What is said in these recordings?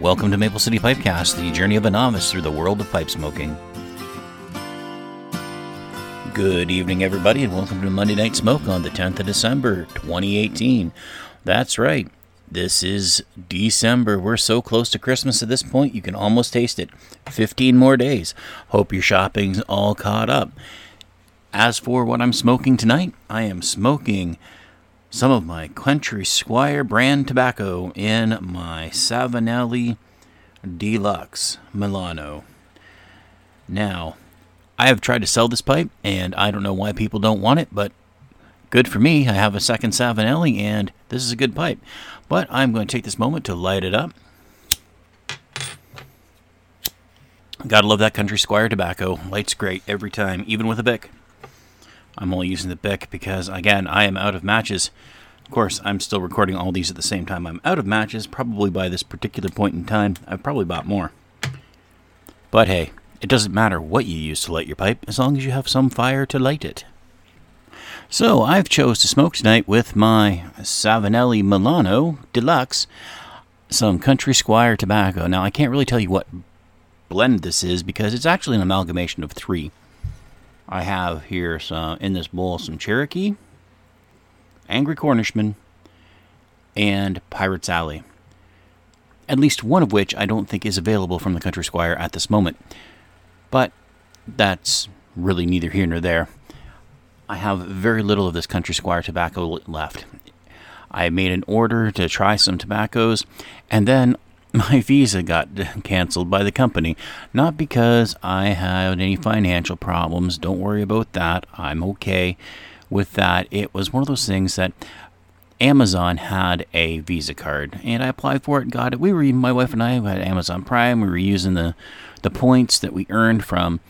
Welcome to Maple City Pipecast, the journey of a novice through the world of pipe smoking. Good evening, everybody, and welcome to Monday Night Smoke on the 10th of December, 2018. That's right, this is December. We're so close to Christmas at this point, you can almost taste it. 15 more days. Hope your shopping's all caught up. As for what I'm smoking tonight, I am smoking some of my Country Squire brand tobacco in my Savinelli Deluxe Milano. Now, I have tried to sell this pipe, and I don't know why people don't want it, but good for me. I have a second Savinelli, and this is a good pipe. But I'm going to take this moment to light it up. Gotta love that Country Squire tobacco. Light's great every time, even with a Bic. I'm only using the Bic because, again, I am out of matches. Of course, I'm still recording all these at the same time. I'm out of matches. Probably by this particular point in time, I've probably bought more. But hey, it doesn't matter what you use to light your pipe as long as you have some fire to light it. So I've chose to smoke tonight with my Savinelli Milano Deluxe, some Country Squire tobacco. Now I can't really tell you what blend this is because it's actually an amalgamation of three. I have here some in this bowl some Cherokee, Angry Cornishman, and Pirate's Alley. At least one of which I don't think is available from the Country Squire at this moment. But that's really neither here nor there. I have very little of this Country Squire tobacco left. I made an order to try some tobaccos, and then my visa got canceled by the company. Not because I had any financial problems. Don't worry about that. I'm okay with that. It was one of those things that Amazon had a Visa card, and I applied for it and got it. We were my wife and I had Amazon Prime. We were using the the points that we earned from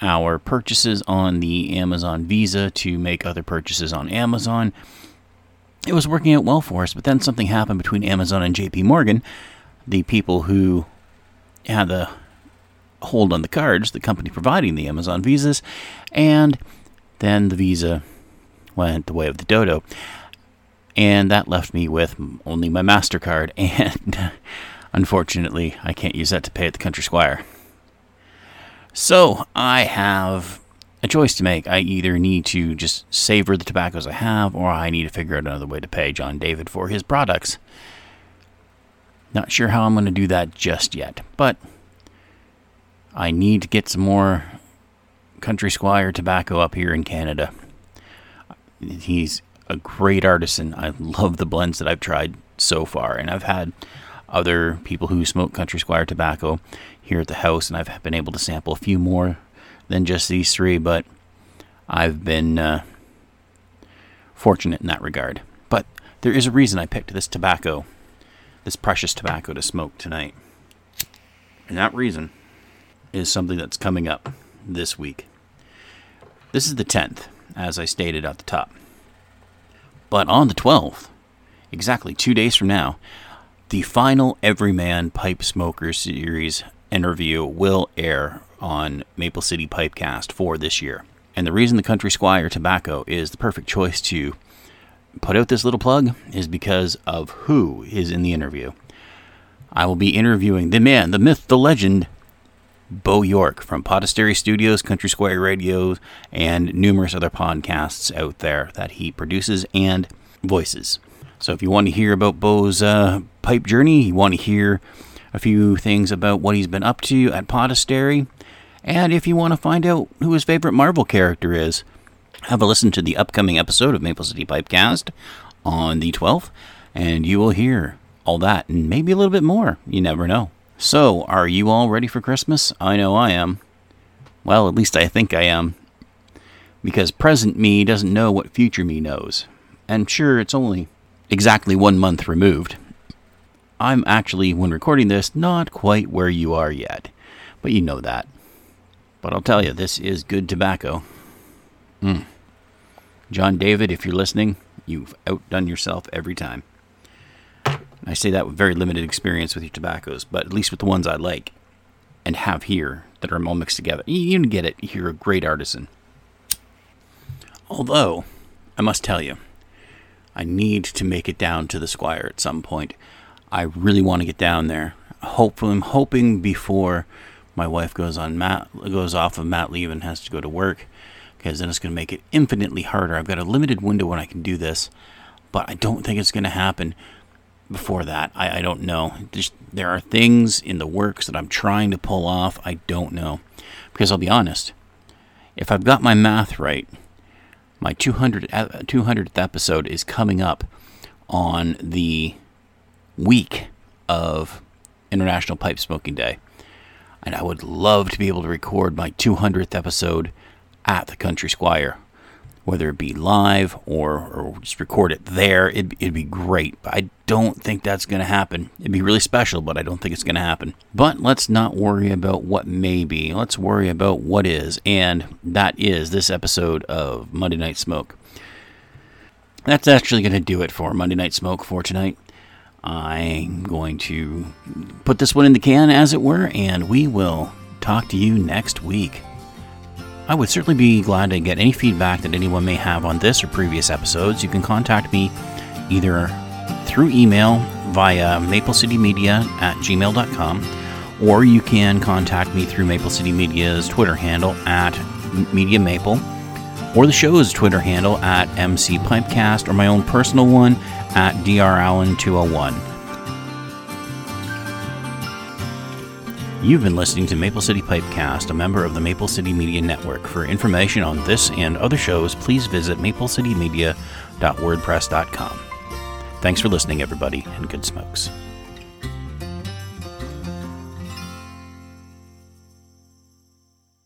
our purchases on the Amazon Visa to make other purchases on Amazon. It was working out well for us, but then something happened between Amazon and JP Morgan the people who had the hold on the cards, the company providing the Amazon visas, and then the visa went the way of the dodo. And that left me with only my MasterCard, and unfortunately, I can't use that to pay at the Country Squire. So I have a choice to make. I either need to just savor the tobaccos I have, or I need to figure out another way to pay John David for his products. Not sure how I'm going to do that just yet, but I need to get some more Country Squire tobacco up here in Canada. He's a great artisan. I love the blends that I've tried so far, and I've had other people who smoke Country Squire tobacco here at the house, and I've been able to sample a few more than just these three, but I've been uh, fortunate in that regard. But there is a reason I picked this tobacco this precious tobacco to smoke tonight. And that reason is something that's coming up this week. This is the 10th, as I stated at the top. But on the 12th, exactly two days from now, the final Everyman Pipe Smoker Series interview will air on Maple City Pipecast for this year. And the reason the Country Squire tobacco is the perfect choice to put out this little plug is because of who is in the interview. I will be interviewing the man, the myth, the legend, Bo York from Podastery Studios, Country Squire Radio, and numerous other podcasts out there that he produces and voices. So if you want to hear about Bo's uh, pipe journey, you want to hear a few things about what he's been up to at Podastery, and if you want to find out who his favorite Marvel character is, have a listen to the upcoming episode of Maple City Pipecast on the 12th, and you will hear all that and maybe a little bit more. You never know. So, are you all ready for Christmas? I know I am. Well, at least I think I am. Because present me doesn't know what future me knows. And sure, it's only exactly one month removed. I'm actually, when recording this, not quite where you are yet. But you know that. But I'll tell you, this is good tobacco. Mm. John David, if you're listening, you've outdone yourself every time. I say that with very limited experience with your tobaccos, but at least with the ones I like and have here that are all mixed together. You can get it. You're a great artisan. Although, I must tell you, I need to make it down to the Squire at some point. I really want to get down there. hopefully, I'm hoping before my wife goes on mat goes off of mat leave and has to go to work, because then it's going to make it infinitely harder. I've got a limited window when I can do this, but I don't think it's going to happen before that. I, I don't know. There are things in the works that I'm trying to pull off. I don't know. Because I'll be honest, if I've got my math right, my 200, 200th uh, episode is coming up on the week of International Pipe Smoking Day. And I would love to be able to record my 200th episode at the Country Squire whether it be live or, or just record it there. It'd, it'd be great. I don't think that's going to happen. It'd be really special, but I don't think it's going to happen. But let's not worry about what may be. Let's worry about what is. And that is this episode of Monday Night Smoke. That's actually going to do it for Monday Night Smoke for tonight. I'm going to put this one in the can, as it were, and we will talk to you next week. I would certainly be glad to get any feedback that anyone may have on this or previous episodes. You can contact me either through email via maplecitymedia at gmail.com or you can contact me through Maple City Media's Twitter handle at Media Maple or the show's Twitter handle at MC Pipecast or my own personal one at drallen201. You've been listening to Maple City Pipecast, a member of the Maple City Media Network. For information on this and other shows, please visit maplecitymedia.wordpress.com. Thanks for listening, everybody, and good smokes.